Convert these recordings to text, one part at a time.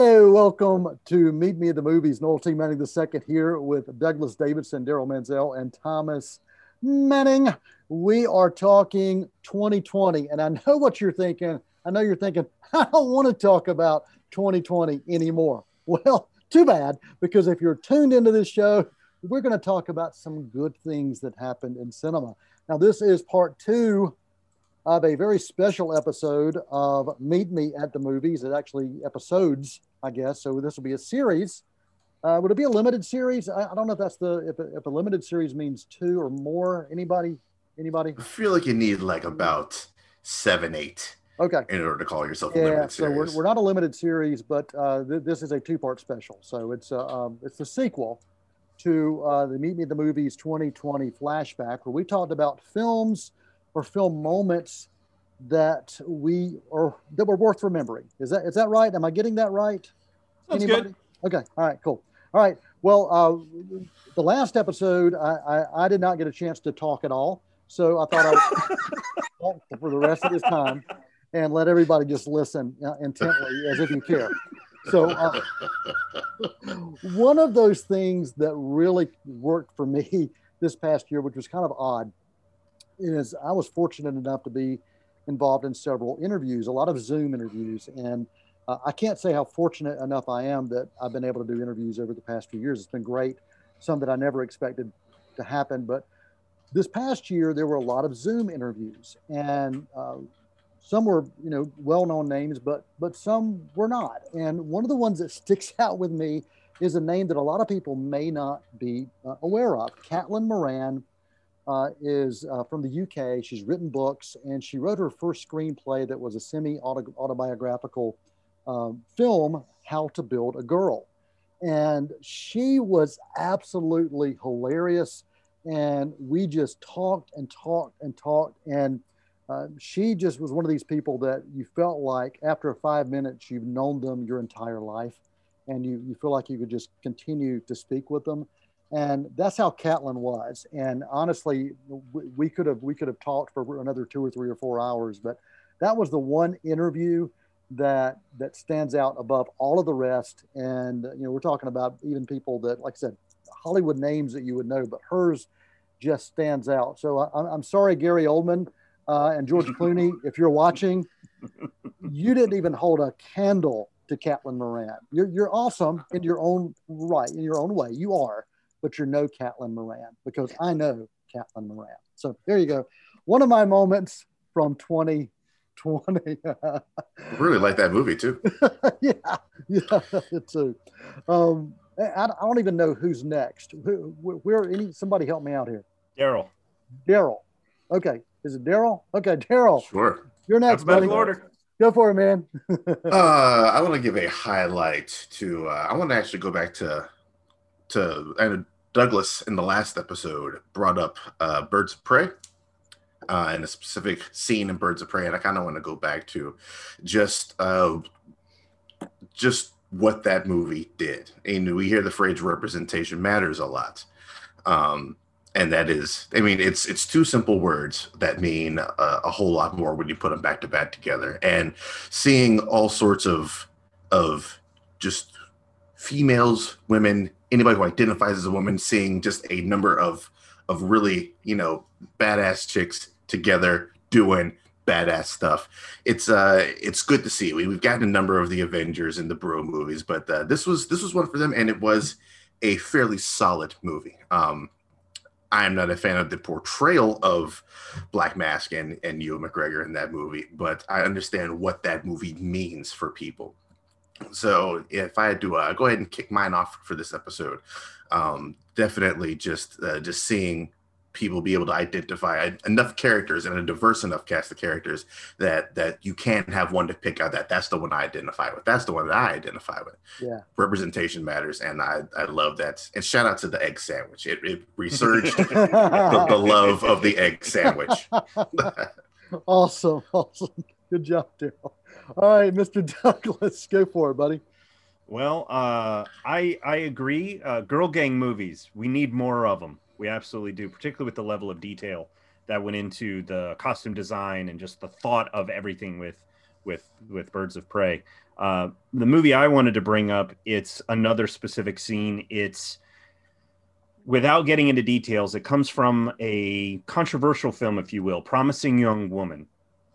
Hello, welcome to Meet Me at the Movies. Noel T. Manning II here with Douglas Davidson, Daryl Mansell, and Thomas Manning. We are talking 2020, and I know what you're thinking. I know you're thinking, I don't want to talk about 2020 anymore. Well, too bad, because if you're tuned into this show, we're going to talk about some good things that happened in cinema. Now, this is part two of a very special episode of Meet Me at the Movies. It actually episodes, I guess. So this will be a series. Uh, would it be a limited series? I, I don't know if that's the if a, if a, limited series means two or more. Anybody? Anybody? I feel like you need like about seven, eight. Okay. In order to call yourself yeah, a limited series. so we're, we're not a limited series, but uh, th- this is a two-part special. So it's uh, um, it's the sequel to uh, the Meet Me at the Movies 2020 flashback, where we talked about films or film moments that we are that were worth remembering. Is that is that right? Am I getting that right? That's Anybody? good. Okay. All right. Cool. All right. Well, uh, the last episode, I, I, I, did not get a chance to talk at all, so I thought I would talk for the rest of this time and let everybody just listen uh, intently as if you care. So, uh, one of those things that really worked for me this past year, which was kind of odd, is I was fortunate enough to be involved in several interviews, a lot of Zoom interviews. And uh, I can't say how fortunate enough I am that I've been able to do interviews over the past few years. It's been great, some that I never expected to happen. But this past year, there were a lot of Zoom interviews, and uh, some were, you know, well-known names, but but some were not. And one of the ones that sticks out with me is a name that a lot of people may not be uh, aware of. Caitlin Moran uh, is uh, from the UK. She's written books, and she wrote her first screenplay that was a semi-autobiographical um, film, "How to Build a Girl," and she was absolutely hilarious. And we just talked and talked and talked, and uh, she just was one of these people that you felt like after five minutes you've known them your entire life, and you you feel like you could just continue to speak with them and that's how Caitlin was. And honestly, we could have we could have talked for another two or three or four hours, but that was the one interview that that stands out above all of the rest. And you know, we're talking about even people that, like I said, Hollywood names that you would know, but hers just stands out. So I, am sorry, Gary Oldman uh, and George Clooney, if you're watching, you didn't even hold a candle to Caitlin Moran. You're you're awesome in your own right, in your own way. You are but you're no Caitlin Moran because I know Caitlin Moran. So there you go. One of my moments from 2020. Really like that movie too. yeah, yeah, too. Um, I, I, don't even know who's next. Who, where? Any somebody help me out here. Daryl. Daryl. Okay, is it Daryl? Okay, Daryl. Sure. You're next, buddy. Order. Go for it, man. uh, I want to give a highlight to. Uh, I want to actually go back to to and Douglas in the last episode brought up uh, Birds of Prey uh, and a specific scene in Birds of Prey, and I kind of want to go back to just uh, just what that movie did. And we hear the phrase "representation matters" a lot, um, and that is, I mean, it's it's two simple words that mean a, a whole lot more when you put them back to back together. And seeing all sorts of of just females, women, anybody who identifies as a woman, seeing just a number of of really you know badass chicks together doing badass stuff. It's uh it's good to see. We, we've gotten a number of the Avengers and the Bro movies, but uh, this was this was one for them, and it was a fairly solid movie. Um, I am not a fan of the portrayal of Black Mask and and Ewan McGregor in that movie, but I understand what that movie means for people. So if I had to uh, go ahead and kick mine off for this episode, um, definitely just uh, just seeing people be able to identify enough characters and a diverse enough cast of characters that that you can't have one to pick out that that's the one I identify with. That's the one that I identify with. Yeah. Representation matters, and I I love that. And shout out to the egg sandwich. It, it resurged the, the love of the egg sandwich. awesome, awesome. Good job, Daryl. All right, Mr. Douglas, go for it, buddy. Well, uh, I I agree. Uh, girl gang movies, we need more of them. We absolutely do, particularly with the level of detail that went into the costume design and just the thought of everything with with with Birds of Prey. Uh, the movie I wanted to bring up, it's another specific scene. It's without getting into details, it comes from a controversial film, if you will, Promising Young Woman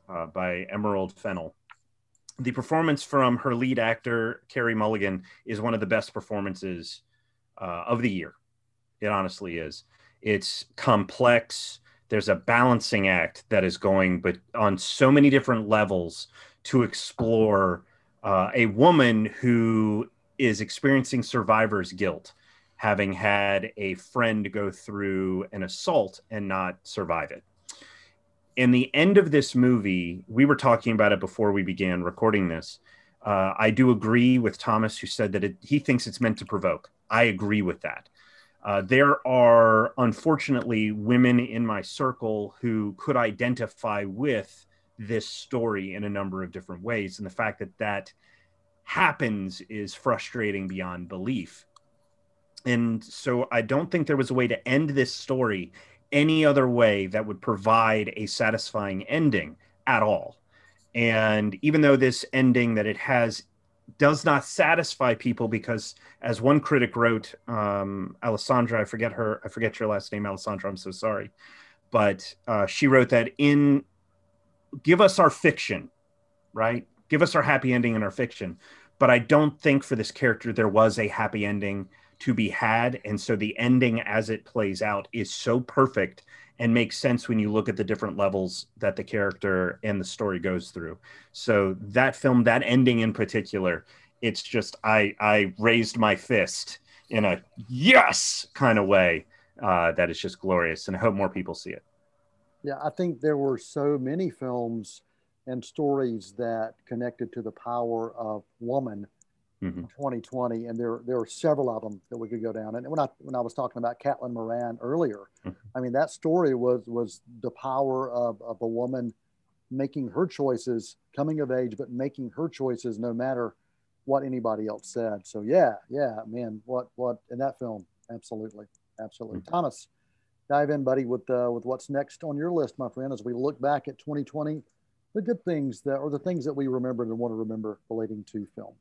uh, by Emerald Fennell. The performance from her lead actor, Carey Mulligan, is one of the best performances uh, of the year. It honestly is. It's complex. There's a balancing act that is going, but on so many different levels to explore uh, a woman who is experiencing survivor's guilt having had a friend go through an assault and not survive it. In the end of this movie, we were talking about it before we began recording this. Uh, I do agree with Thomas, who said that it, he thinks it's meant to provoke. I agree with that. Uh, there are unfortunately women in my circle who could identify with this story in a number of different ways. And the fact that that happens is frustrating beyond belief and so I don't think there was a way to end this story any other way that would provide a satisfying ending at all. And even though this ending that it has does not satisfy people because as one critic wrote um, alessandra i forget her i forget your last name alessandra i'm so sorry. But uh, she wrote that in give us our fiction right? Give us our happy ending in our fiction. But i don't think for this character there was a happy ending to be had. And so the ending as it plays out is so perfect and makes sense when you look at the different levels that the character and the story goes through. So that film, that ending in particular, it's just I I raised my fist in a yes kind of way. Uh, that is just glorious, and I hope more people see it. Yeah, I think there were so many films and stories that connected to the power of woman mm-hmm. 2020, and there there are several of them that we could go down. And when I when I was talking about Caitlin Moran earlier, mm-hmm. I mean that story was was the power of, of a woman making her choices, coming of age, but making her choices no matter what anybody else said. So yeah, yeah, man, what what in that film, absolutely, absolutely. Mm-hmm. Thomas, dive in, buddy, with uh, with what's next on your list, my friend, as we look back at 2020, the good things that or the things that we remembered and want to remember relating to film.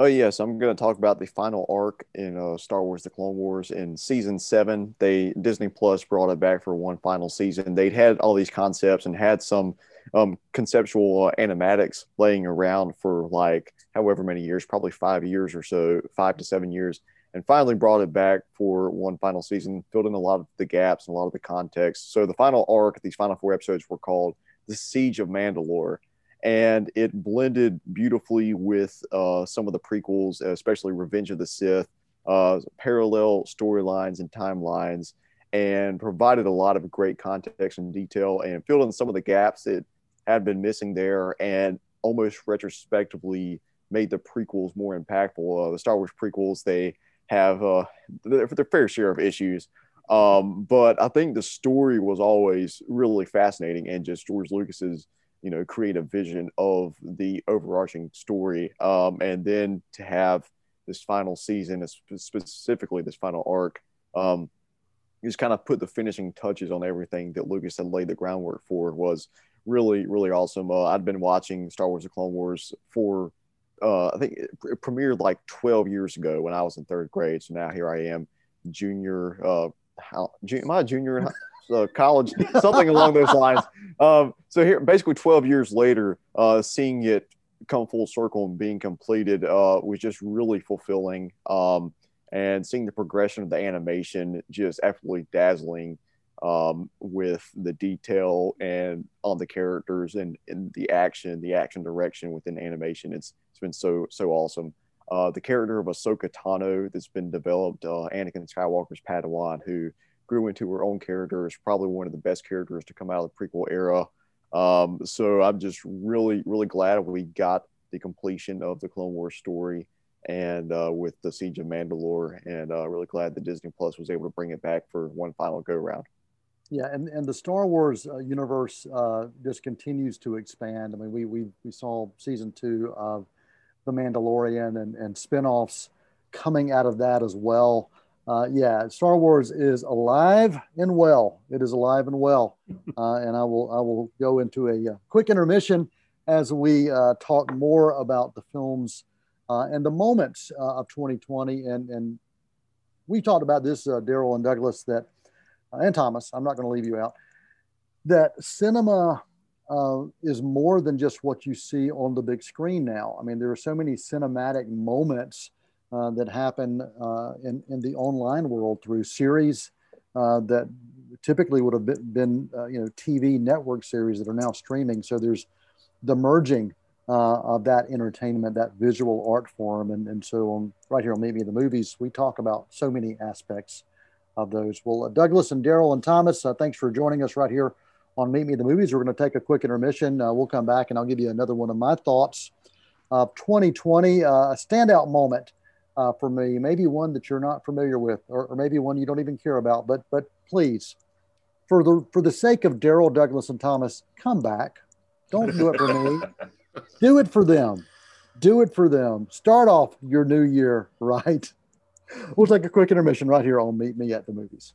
Oh yes, I'm going to talk about the final arc in uh, Star Wars: The Clone Wars in season seven. They Disney Plus brought it back for one final season. They'd had all these concepts and had some um, conceptual uh, animatics laying around for like however many years, probably five years or so, five to seven years, and finally brought it back for one final season. Filled in a lot of the gaps and a lot of the context. So the final arc, these final four episodes, were called "The Siege of Mandalore." And it blended beautifully with uh, some of the prequels, especially Revenge of the Sith, uh, parallel storylines and timelines, and provided a lot of great context and detail and filled in some of the gaps that had been missing there, and almost retrospectively made the prequels more impactful. Uh, the Star Wars prequels, they have uh, their, their fair share of issues. Um, but I think the story was always really fascinating, and just George Lucas's you know create a vision of the overarching story um, and then to have this final season specifically this final arc um, just kind of put the finishing touches on everything that lucas had laid the groundwork for was really really awesome. Uh, i'd been watching star wars the clone wars for uh, i think it premiered like 12 years ago when i was in third grade so now here i am junior uh, how, am I a junior uh, college, something along those lines. Um, so here, basically, 12 years later, uh, seeing it come full circle and being completed uh, was just really fulfilling. Um, and seeing the progression of the animation just absolutely dazzling um, with the detail and on the characters and, and the action, the action direction within animation. It's it's been so so awesome. Uh, the character of Ahsoka Tano that's been developed, uh, Anakin Skywalker's Padawan, who grew into her own character is probably one of the best characters to come out of the prequel era. Um, so I'm just really, really glad we got the completion of the Clone Wars story and uh, with the Siege of Mandalore, and uh, really glad that Disney Plus was able to bring it back for one final go round. Yeah, and, and the Star Wars uh, universe uh, just continues to expand. I mean, we, we, we saw season two of The Mandalorian and, and spin offs coming out of that as well uh, yeah, Star Wars is alive and well. It is alive and well. Uh, and I will I will go into a, uh, quick intermission as we uh, talk more about the films uh, and the moments uh, of 2020. And, and we talked about this, uh, Daryl and Douglas, that, and Thomas, I'm not going to leave you out, that cinema uh, is more than just what you see on the big screen now. I mean, there are so many cinematic moments uh, that happen uh, in, in the online world through series uh, that typically would have been, been uh, you know, TV network series that are now streaming. So there's the merging uh, of that entertainment, that visual art form. And, and so on, right here on Meet Me in the Movies, we talk about so many aspects of those. Well, Douglas and Daryl and Thomas, thanks for joining us right here on Meet Me in the Movies. We're going to take a quick intermission. We'll come back and I'll give you another one of my thoughts of 2020, uh, a standout moment uh, for me, maybe one that you're not familiar with, or, or, maybe one you don't even care about. But but please, for the for the sake of Daryl, Douglas, and Thomas, come back. Don't do it for me. do it for them. Do it for them. Start off your new year right. We'll take a quick intermission right here on Meet Me at the Movies.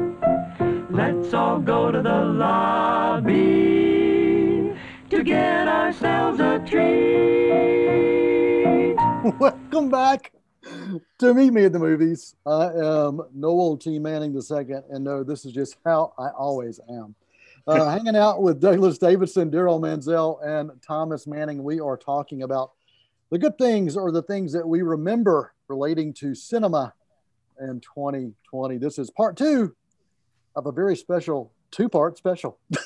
Let's all go to the lobby to get ourselves a treat. Welcome back to Meet Me at the Movies. I am Noel T. Manning II, and no, this is just how I always am. Uh, hanging out with Douglas Davidson, Daryl Mansell, and Thomas Manning, we are talking about the good things or the things that we remember relating to cinema in 2020. This is part two of a very special two part special.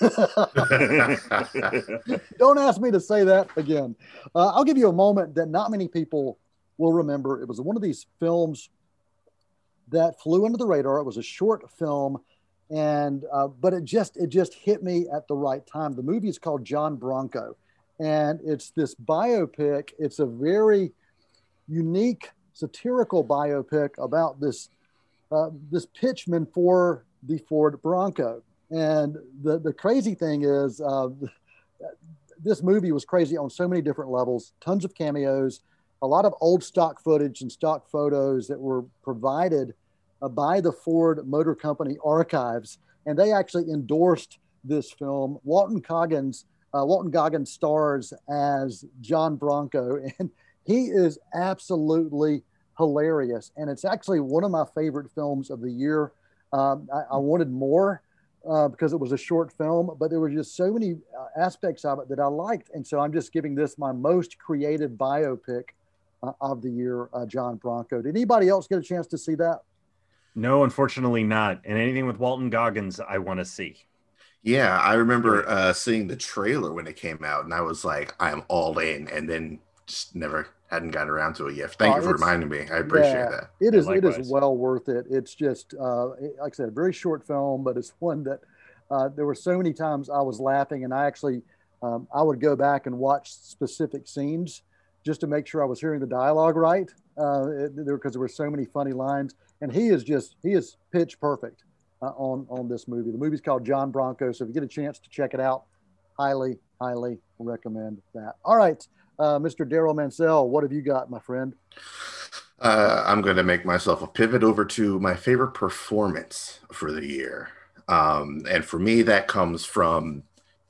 Don't ask me to say that again. Uh, I'll give you a moment that not many people will remember. It was one of these films that flew under the radar. It was a short film, and uh, but it just it just hit me at the right time. The movie is called John Bronco, and it's this biopic. It's a very unique satirical biopic about this uh, this pitchman for the Ford Bronco. And the, the crazy thing is, uh, this movie was crazy on so many different levels, tons of cameos, a lot of old stock footage and stock photos that were provided uh, by the Ford Motor Company archives. And they actually endorsed this film. Walton Coggins, uh, Walton Goggins stars as John Bronco, and he is absolutely hilarious. And it's actually one of my favorite films of the year. Um, I, I, wanted more uh, because it was a short film, but there were just so many uh, aspects of it that I liked. And so I'm just giving this my most creative biopic uh, of the year, uh, John Bronco. Did anybody else get a chance to see that? No, unfortunately not. And anything with Walton Goggins, I want to see. Yeah, I remember uh, seeing the trailer when it came out, and I was like, "I'm all in," and then just never hadn't gotten around to it yet. Thank oh, you for reminding me. I appreciate yeah, that. It is. it is well worth it. It's just uh, like I said, a very short film, but it's one that uh, there were so many times I was laughing, and I actually um, I would go back and watch specific scenes just to make sure I was hearing the dialogue right. Uh, there because there were so many funny lines, and he is just he is pitch perfect uh, on on this movie. The movie's called John Bronco, so if you get a chance to check it out, highly highly recommend that. All right. Uh, Mr. Daryl Mansell, what have you got, my friend? Uh, I'm going to make myself a pivot over to my favorite performance for the year. Um, and for me, that comes from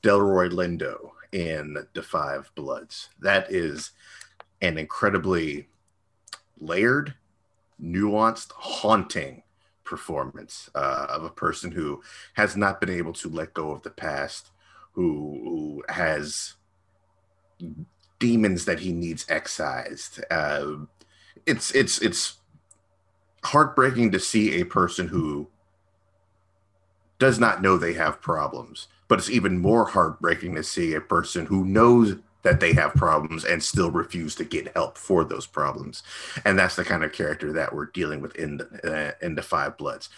Delroy Lindo in The Five Bloods. That is an incredibly layered, nuanced, haunting performance uh, of a person who has not been able to let go of the past, who, who has demons that he needs excised. Uh, it's it's it's heartbreaking to see a person who does not know they have problems, but it's even more heartbreaking to see a person who knows that they have problems and still refuse to get help for those problems. And that's the kind of character that we're dealing with in the, uh, in the Five Bloods.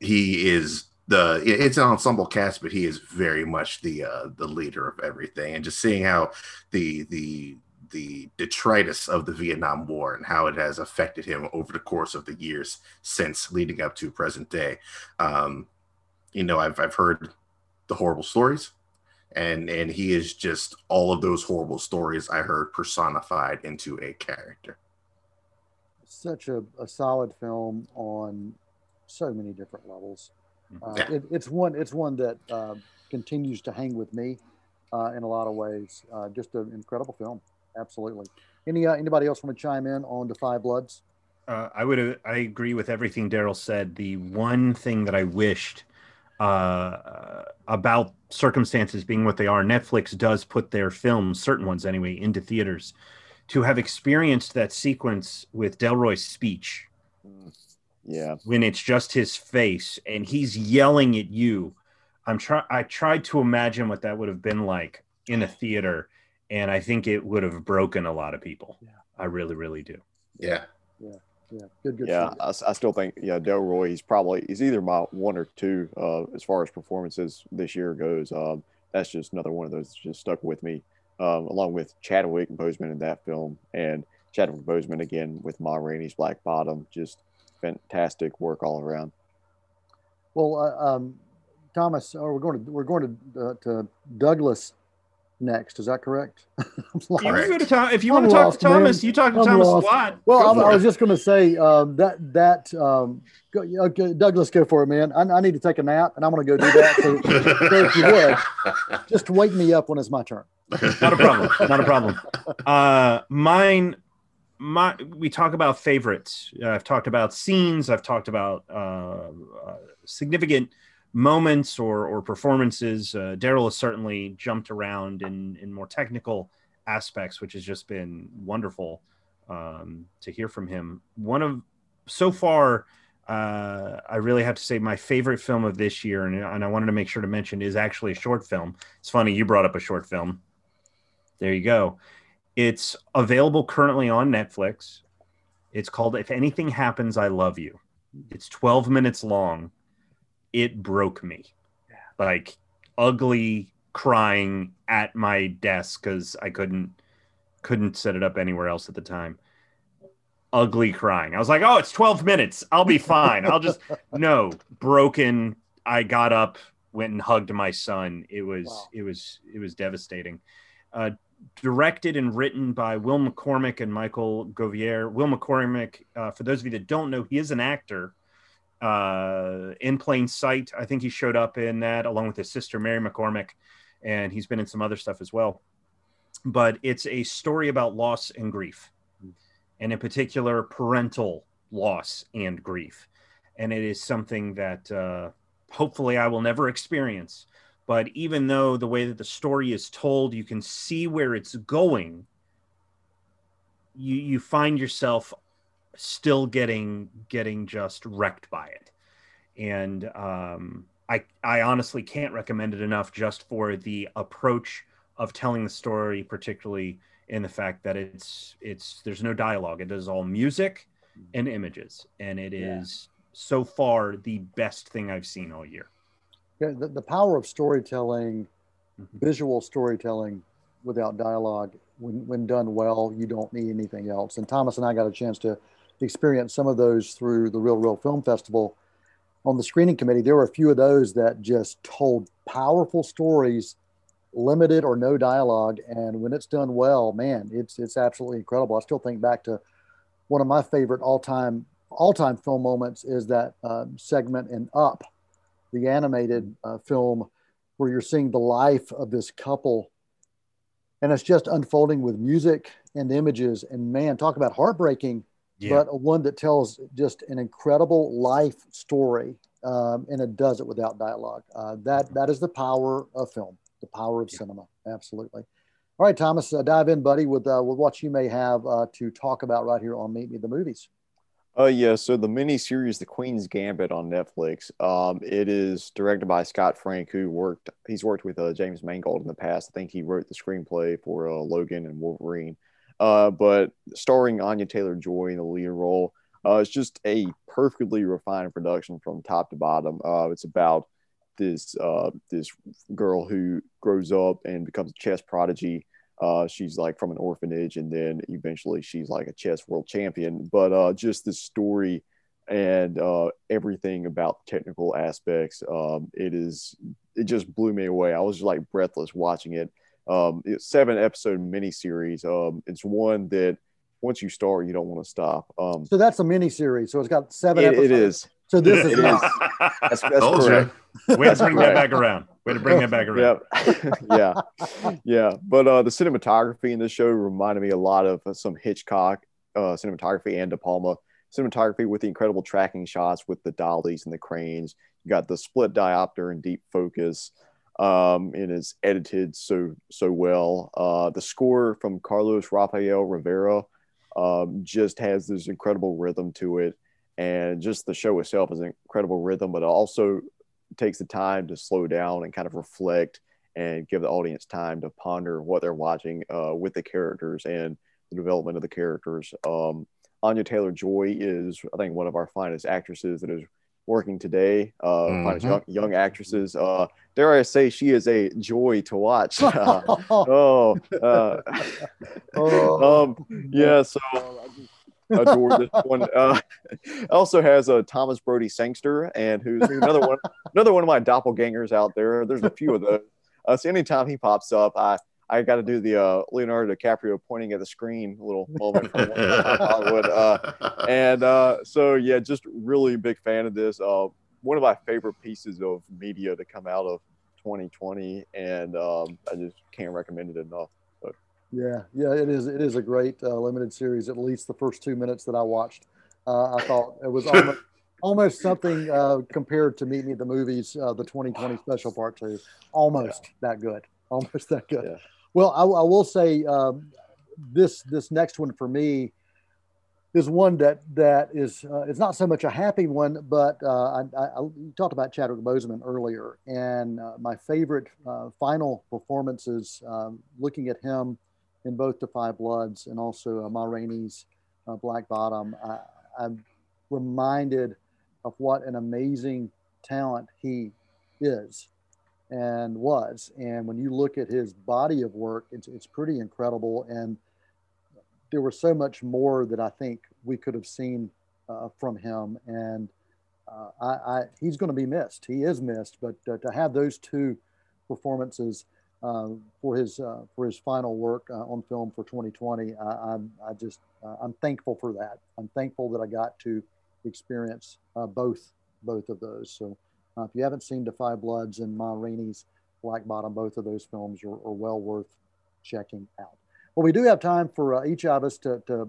He is the it's an ensemble cast, but he is very much the uh, the leader of everything. And just seeing how the the the detritus of the Vietnam War and how it has affected him over the course of the years since leading up to present day. Um, you know, I've I've heard the horrible stories, and and he is just all of those horrible stories I heard personified into a character. Such a, a solid film on so many different levels. Uh, Yeah. it, it's one it's one that uh, continues to hang with me uh, in a lot of ways. Uh, just an incredible film, absolutely. Any uh, anybody else want to chime in on Da 5 Bloods? Uh, I would I agree with everything Daryl said. The one thing that I wished uh, about circumstances being what they are, Netflix does put their films, certain ones anyway, into theaters. To have experienced that sequence with Delroy's speech Yeah. when it's just his face and he's yelling at you, I'm try I tried to imagine what that would have been like in a theater, and I think it would have broken a lot of people. Yeah. I really, really do. Yeah. Yeah, Yeah, good, good. yeah, I, I, s- I still think yeah, Delroy. He's probably he's either my one or two uh, as far as performances this year goes. Um, that's just another one of those that just stuck with me, um, along with Chadwick Boseman in that film and Chadwick Boseman again with Ma Rainey's Black Bottom. Just fantastic work all around. Well, uh, um, Thomas, oh, we're going to we're going to uh, to Douglas next. Is that correct? I'm lost. You Correct. to Tom if you I'm want to talk to Thomas. man. You talk to I'm Thomas lost. a lot. Well, I, for I was just going to say um, that that um, go, okay, Douglas, go for it, man. I, I need to take a nap, and I'm going to go do that. So, so if you would, just wake me up when it's my turn. not a problem. Not a problem. Uh, mine, my we talk about favorites. Uh, I've talked about scenes. I've talked about uh, uh, significant moments or or performances. Uh, Daryl has certainly jumped around in in more technical aspects, which has just been wonderful um, to hear from him. One of so far. Uh, I really have to say my favorite film of this year, and, and I wanted to make sure to mention, is actually a short film. It's funny you brought up a short film. There you go. It's available currently on Netflix. It's called If Anything Happens, I Love You. It's 12 minutes long. It broke me. Like ugly crying at my desk because I couldn't couldn't set it up anywhere else at the time. Ugly crying. I was like, oh, it's 12 minutes. I'll be fine. I'll just no broken. I got up, went and hugged my son. It was Wow. it was it was devastating. Uh, directed and written by Will McCormack and Michael Govier. Will McCormack, uh, for those of you that don't know, he is an actor uh, in plain sight. I think he showed up in that along with his sister Mary McCormack, and he's been in some other stuff as well. But it's a story about loss and grief, and in particular, parental loss and grief. And it is something that uh, hopefully I will never experience. But even though the way that the story is told, you can see where it's going, you you find yourself still getting getting just wrecked by it. And um, I I honestly can't recommend it enough just for the approach of telling the story, particularly in the fact that it's it's there's no dialogue. It is all music and images, and it is Yeah. so far the best thing I've seen all year. Yeah, the, the power of storytelling, Mhm. visual storytelling without dialogue, when, when done well, you don't need anything else. And Thomas and I got a chance to experience some of those through the Real Real Film Festival. On the screening committee, there were a few of those that just told powerful stories, limited or no dialogue. And when it's done well, man, it's it's absolutely incredible. I still think back to one of my favorite all time all time film moments is that um, segment in Up the animated uh, film where you're seeing the life of this couple and it's just unfolding with music and images. And man talk about heartbreaking but one that tells just an incredible life story um, and it does it without dialogue. Uh, that that is the power of film the power of Yeah. cinema. Absolutely. All right thomas uh, dive in buddy with uh, with what you may have uh, to talk about right here on meet me the movies Uh, yeah, so the miniseries The Queen's Gambit on Netflix. Um, it is directed by Scott Frank, who worked. He's worked with uh, James Mangold in the past. I think he wrote the screenplay for uh, Logan and Wolverine. Uh, but starring Anya Taylor Joy in the lead role. Uh, it's just a perfectly refined production from top to bottom. Uh, it's about this uh, this girl who grows up and becomes a chess prodigy. Uh, she's like from an orphanage, and then eventually she's like a chess world champion. But uh, just the story and uh, everything about technical aspects, um, it is it just blew me away. I was just like breathless watching it. Um, it's seven episode miniseries. Um, it's one that once you start, you don't want to stop. Um, So that's a mini series. So it's got seven it, episodes. it is. So this is It is. That's, that's Told you. correct. Way to bring that back around. Way to bring that back around. Yeah, yeah, yeah. But uh, the cinematography in this show reminded me a lot of uh, some Hitchcock uh, cinematography and De Palma cinematography with the incredible tracking shots with the dollies and the cranes. You got the split diopter and deep focus. Um, and it is edited so so well. Uh, the score from Carlos Rafael Rivera um, just has this incredible rhythm to it, and just the show itself is an incredible rhythm, but also takes the time to slow down and kind of reflect and give the audience time to ponder what they're watching uh, with the characters and the development of the characters. Um, Anya Taylor Joy is, I think, one of our finest actresses that is working today. Uh, Finest Mhm. young, young actresses. Uh, dare I say, she is a joy to watch. Oh, uh, Oh. um, yeah. So I just adore this one. Uh, also has a Thomas Brodie Sangster, and who's another one, another one of my doppelgangers out there. There's a few of those. Uh, so anytime he pops up, I I got to do the uh, Leonardo DiCaprio pointing at the screen little moment from Once Upon a Time in Hollywood. Uh, and uh, so yeah, just really big fan of this. Uh, one of my favorite pieces of media to come out of 2020, and um, I just can't recommend it enough. Yeah, yeah, it is. It is a great uh, limited series. At least the first two minutes that I watched, uh, I thought it was almost, almost something uh, compared to Meet Me at the Movies, uh, the 2020 special part two. Almost that good. Almost that good. Yeah. Well, I, I will say um, this this next one for me is one that that is uh, it's not so much a happy one, but uh, I, I, I talked about Chadwick Boseman earlier, and uh, my favorite uh, final performances, um, looking at him in both the Five Bloods and also uh, Ma Rainey's uh, Black Bottom, I, I'm reminded of what an amazing talent he is and was. And when you look at his body of work, it's, it's pretty incredible. And there was so much more that I think we could have seen uh, from him. And uh, I, I, he's going to be missed. He is missed. But uh, to have those two performances for his uh, for his final work uh, on film for 2020, I, I'm I just uh, I'm thankful for that. I'm thankful that I got to experience both both of those. So if you haven't seen Five Bloods and Ma Rainey's Black Bottom, both of those films are, are well worth checking out. Well, we do have time for each of us to, to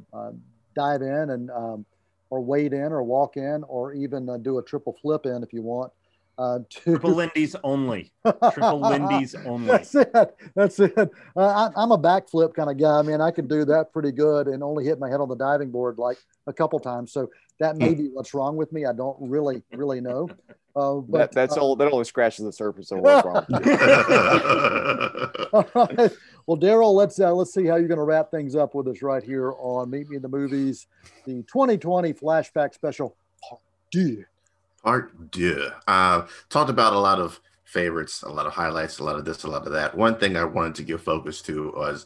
dive in and um, or wade in or walk in or even uh, do a triple flip in if you want. Uh, to Triple Lindy's only. Triple Lindy's only. That's it. That's it. Uh, I, I'm a backflip kind of guy. I mean, I can do that pretty good and only hit my head on the diving board like a couple times. So that may be what's wrong with me. I don't really, really know. Uh, That, but that's uh, all. That only scratches the surface of what's wrong. with you. All right. Well, Daryl, let's uh, let's see how you're going to wrap things up with us right here on Meet Me in the Movies, the 2020 flashback special. Part two. Part deux. Uh, talked about a lot of favorites, a lot of highlights, a lot of this, a lot of that. One thing I wanted to give focus to was,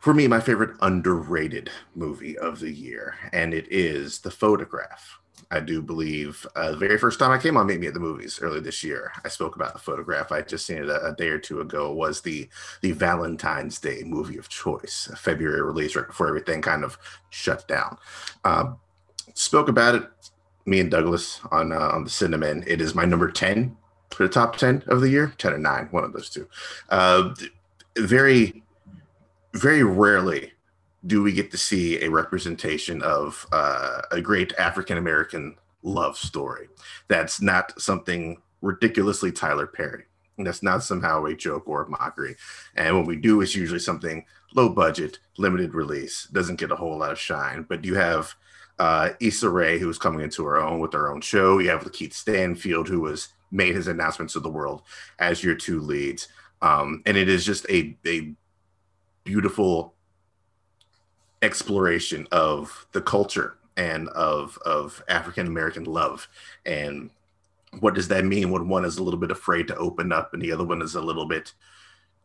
for me, my favorite underrated movie of the year, and it is The Photograph. I do believe uh, the very first time I came on Meet Me at the Movies early this year, I spoke about The Photograph. I just seen it a, a day or two ago. Was the the Valentine's Day movie of choice, a February release right before everything kind of shut down. Um, spoke about it me and Douglas on uh, on the Cinnamon. It is my number ten for the top ten of the year, ten or nine, one of those two. Uh, very, very rarely do we get to see a representation of uh, a great African American love story. That's not something ridiculously Tyler Perry. That's not somehow a joke or a mockery. And what we do is usually something low budget, limited release, doesn't get a whole lot of shine. But you have uh, Issa Rae, who's coming into her own with her own show. You have Lakeith Stanfield, who was made his announcements to the world as your two leads. Um, and it is just a, a beautiful exploration of the culture and of, of African American love and what does that mean when one is a little bit afraid to open up and the other one is a little bit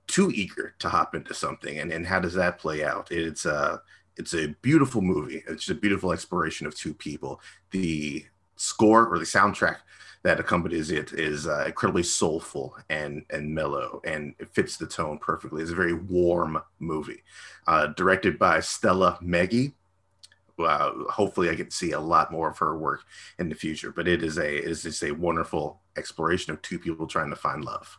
too eager to hop into something and, and how does that play out it's a it's a beautiful movie it's just a beautiful exploration of two people the score or the soundtrack that accompanies it is uh, incredibly soulful and and mellow and it fits the tone perfectly it's a very warm movie uh, directed by Stella Meghie uh, hopefully I get to see a lot more of her work in the future. But it is a it is just a wonderful exploration of two people trying to find love.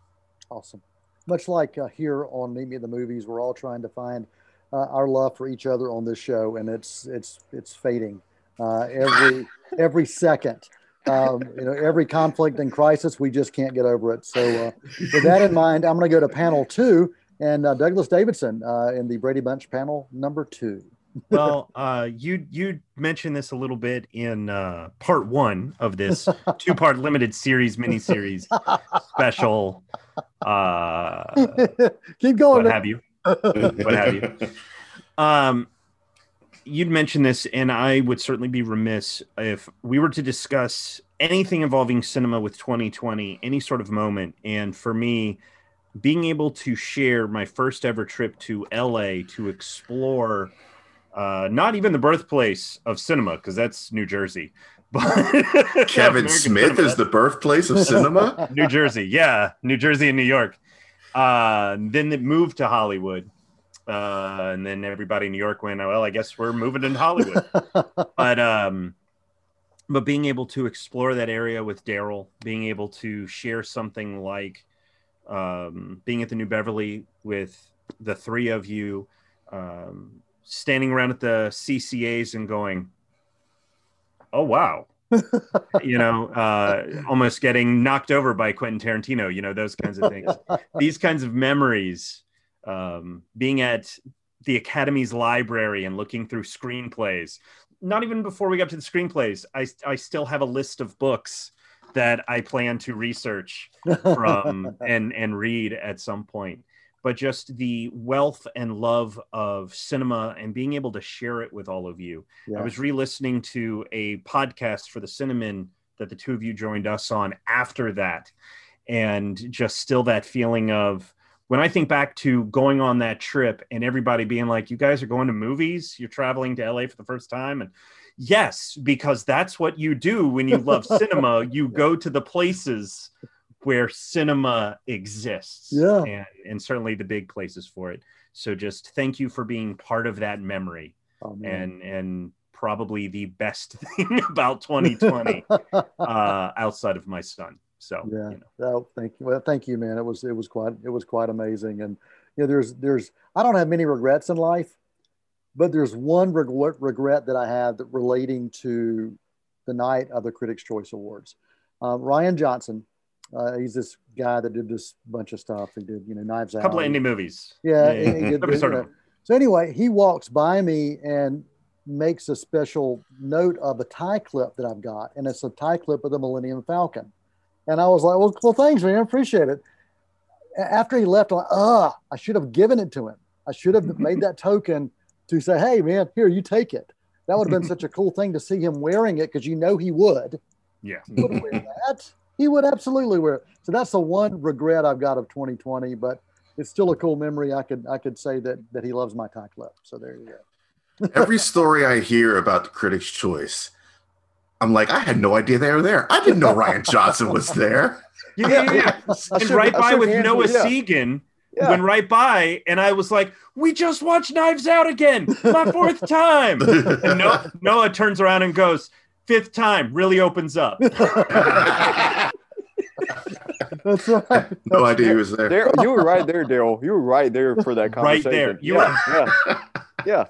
Awesome. Much like uh, here on Meet Me in the Movies, we're all trying to find uh, our love for each other on this show, and it's it's it's fading uh, every every second. Um, you know, every conflict and crisis, we just can't get over it. So, uh, with that in mind, I'm going to go to panel two and uh, Douglas Davidson in the Brady Bunch panel number two well, uh, you you mentioned this a little bit in uh, part one of this two part limited series miniseries special. Uh, Keep going. What have you? what have you? Um, you'd mentioned this, and I would certainly be remiss if we were to discuss anything involving cinema with 2020, any sort of moment. And for me, being able to share my first ever trip to LA to explore uh, not even the birthplace of cinema, because that's New Jersey. But Kevin Smith cinema. is the birthplace of cinema. New Jersey, yeah, New Jersey and New York. Uh, then it moved to Hollywood, uh, and then everybody in New York went, "Well, I guess we're moving to Hollywood." but um, but being able to explore that area with Daryl, being able to share something like um, being at the New Beverly with the three of you, um, standing around at the CCAs and going, "Oh wow." You know, uh, almost getting knocked over by Quentin Tarantino, you know, those kinds of things. These kinds of memories, um, being at the Academy's library and looking through screenplays. Not even before we got to the screenplays, I, I still have a list of books that I plan to research from and, and read at some point but just the wealth and love of cinema and being able to share it with all of you. Yeah. I was re-listening to a podcast for the Cinnamon that the two of you joined us on after that, and just still that feeling of when I think back to going on that trip and everybody being like, "You guys are going to movies? You're traveling to LA for the first time?" and yes, because that's what you do when you love cinema. You go to the places where cinema exists. Yeah. And, and certainly the big places for it. So just thank you for being part of that memory. Oh, and and probably the best thing about 2020 uh, outside of my son. So yeah, you know. oh, thank you. Well, thank you, man. It was it was quite it was quite amazing. And you know, there's there's I don't have many regrets in life, but there's one regret regret that I have that relating to the night of the Critics' Choice Awards. Um, Rian Johnson, uh, he's this guy that did this bunch of stuff. He did, you know, Knives Out. A couple of indie movies. Yeah. yeah. He did, sort of. So anyway, he walks by me and makes a special note of a tie clip that I've got, and it's a tie clip of the Millennium Falcon. And I was like, well, well, thanks, man. Appreciate it. After he left, I'm like, ah, I should have given it to him. I should have made that token to say, hey, man, here, you take it. That would have been such a cool thing to see him wearing it because you know he would. Yeah. He would wear that he would absolutely wear it. So that's the one regret I've got of 2020, but it's still a cool memory. I could I could say that that he loves my tie clip. So there you go. Every story I hear about the Critics' Choice, I'm like, I had no idea they were there. I didn't know Rian Johnson was there. Yeah, yeah, yeah. and right by with Noah yeah. Segan. Yeah. Went right by, and I was like, "We just watched Knives Out again, my fourth time." and Noah, Noah turns around and goes, fifth time really opens up. That's right. That's no idea he was there. there. You were right there, Daryl. You were right there for that conversation. Right there. You yeah, were. yeah.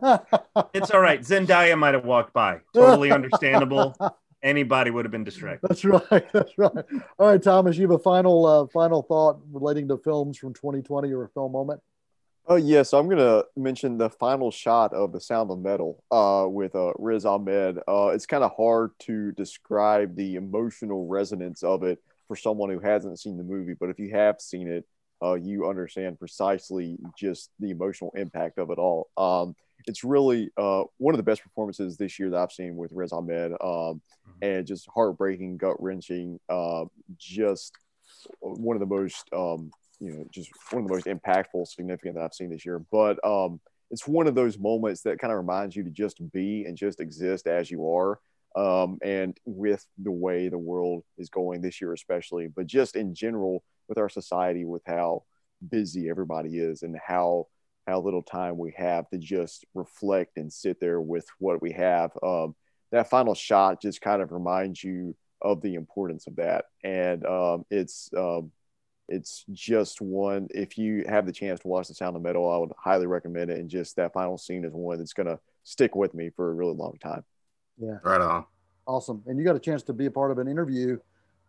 yeah. It's all right. Zendaya might have walked by. Totally understandable. Anybody would have been distracted. That's right. That's right. All right, Thomas, you have a final uh, final thought relating to films from 2020 or a film moment? Oh yes, yeah, so I'm gonna mention the final shot of the Sound of Metal uh, with uh, Riz Ahmed. Uh, it's kind of hard to describe the emotional resonance of it for someone who hasn't seen the movie, but if you have seen it, uh, you understand precisely just the emotional impact of it all. Um, it's really uh, one of the best performances this year that I've seen with Riz Ahmed. Um, and just heartbreaking, gut wrenching. Uh, just one of the most, um, you know, just one of the most impactful, significant that I've seen this year. But um, it's one of those moments that kind of reminds you to just be and just exist as you are. Um, and with the way the world is going this year, especially, but just in general with our society, with how busy everybody is and how how little time we have to just reflect and sit there with what we have. Um, that final shot just kind of reminds you of the importance of that, and um, it's um, it's just one. If you have the chance to watch The Sound of Metal, I would highly recommend it. And just that final scene is one that's going to stick with me for a really long time. Yeah, Right on. awesome. And you got a chance to be a part of an interview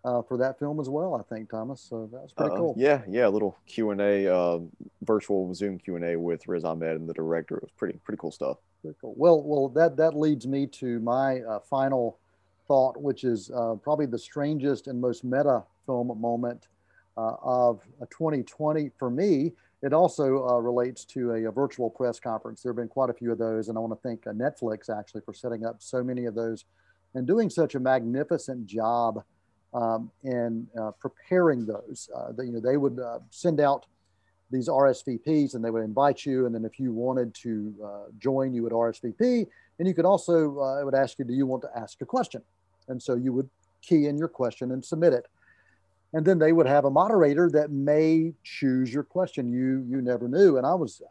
uh, for that film as well, I think, Thomas. So that was pretty Uh, cool. Yeah, yeah, a little Q and A, uh, virtual Zoom Q and A with Riz Ahmed and the director. It was pretty pretty cool stuff. Very cool. Well, well, that that leads me to my uh, final thought, which is uh, probably the strangest and most meta film moment uh, of uh, 2020 for me. It also uh, relates to a, a virtual press conference. There have been quite a few of those, and I want to thank uh, Netflix actually for setting up so many of those and doing such a magnificent job um, in uh, preparing those. Uh, they, you know, they would uh, send out these RSVPs and they would invite you. And then if you wanted to join, you would RSVP. And you could also, it would ask you, do you want to ask a question? And so you would key in your question and submit it. And then they would have a moderator that may choose your question. You you never knew. And I was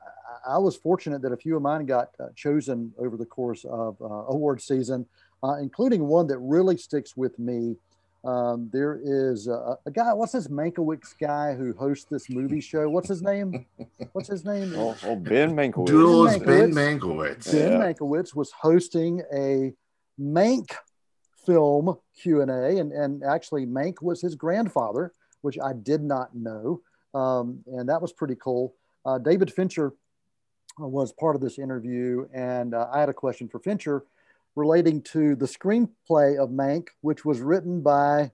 I was fortunate that a few of mine got uh, chosen over the course of uh, award season, uh, including one that really sticks with me. Um, there is a, a guy. What's this Mankiewicz guy who hosts this movie show? What's his name? What's his name? Oh, oh Ben Mankiewicz. Duels Ben Mankiewicz. Mankiewicz. Ben Yeah. Mankiewicz was hosting a Mank film Q and A, and and actually Mank was his grandfather, which I did not know, um, and that was pretty cool. Uh, David Fincher uh, was part of this interview, and uh, I had a question for Fincher relating to the screenplay of Mank, which was written by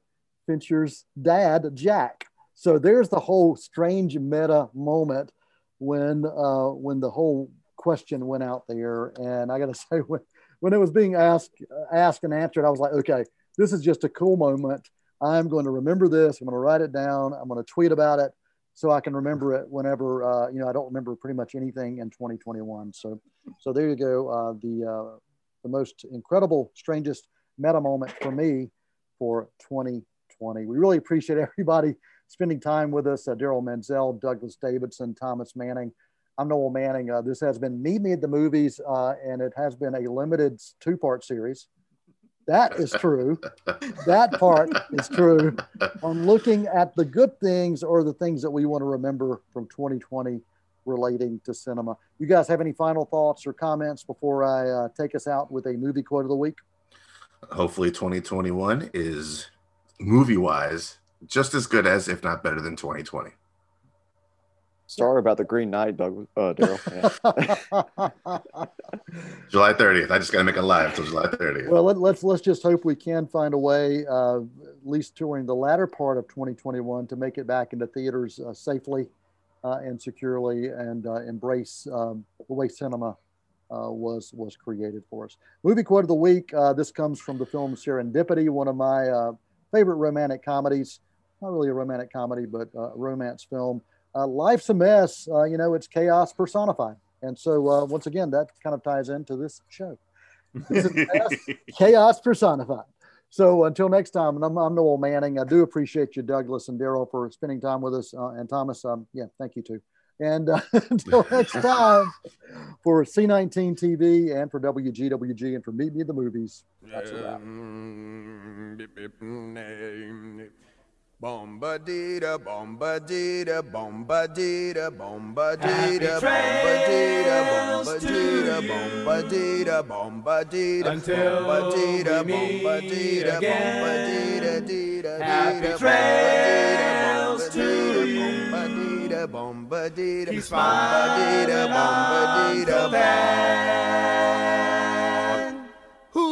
Fincher's dad, Jack. So there's the whole strange meta moment when uh, when the whole question went out there, and I got to say when when it was being asked asked and answered, I was like, okay, this is just a cool moment. I'm going to remember this. I'm going to write it down. I'm going to tweet about it so I can remember it whenever uh, you know I don't remember pretty much anything in 2021. So so there you go. Uh, the uh, the most incredible, strangest meta moment for me for 2020. We really appreciate everybody spending time with us. Uh, Daryl Mansell, Douglas Davidson, Thomas Manning. I'm Noel Manning. Uh, this has been Meet Me at the Movies, uh, and it has been a limited two part series. That is true. that part is true. On looking at the good things or the things that we want to remember from 2020 relating to cinema. You guys have any final thoughts or comments before I uh, take us out with a movie quote of the week? Hopefully, 2021 is movie wise just as good as, if not better than 2020. Sorry about the Green Knight, Doug, uh, Daryl. Yeah. July 30th. I just got to make it live until July 30th. well, let, let's let's just hope we can find a way, uh, at least during the latter part of 2021, to make it back into theaters uh, safely uh, and securely, and uh, embrace um, the way cinema uh, was was created for us. Movie quote of the week. Uh, this comes from the film Serendipity, one of my uh, favorite romantic comedies. Not really a romantic comedy, but uh, a romance film. Uh, Life's a mess. Uh, you know, it's chaos personified. And so, uh, once again, that kind of ties into this show. This is mess, chaos personified. So until next time, and I'm, I'm Noel Manning. I do appreciate you, Douglas and Daryl, for spending time with us, uh, and Thomas. Um, yeah, thank you too. And uh, until next time, for C19 TV and for WGWG and for Meet Me at the Movies. That's a wrap. Bomba dita, bomba dita, bomba dita, bomba dita, bomba dita, bomba dita, bomba dita, bomba dita, Until we meet bomba dita, bomba again. dita, Happy dita, trails to dita, you. bomba dita, bomba dita, Keep bomba smiling dita, bomba until dita, then. who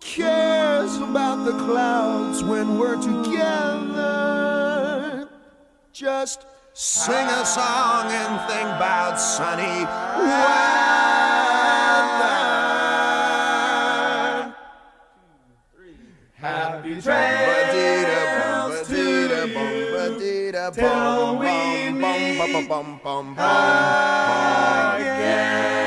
cares about the clouds when we're together? Just sing a song and think about sunny weather. Happy trails to you till we meet again.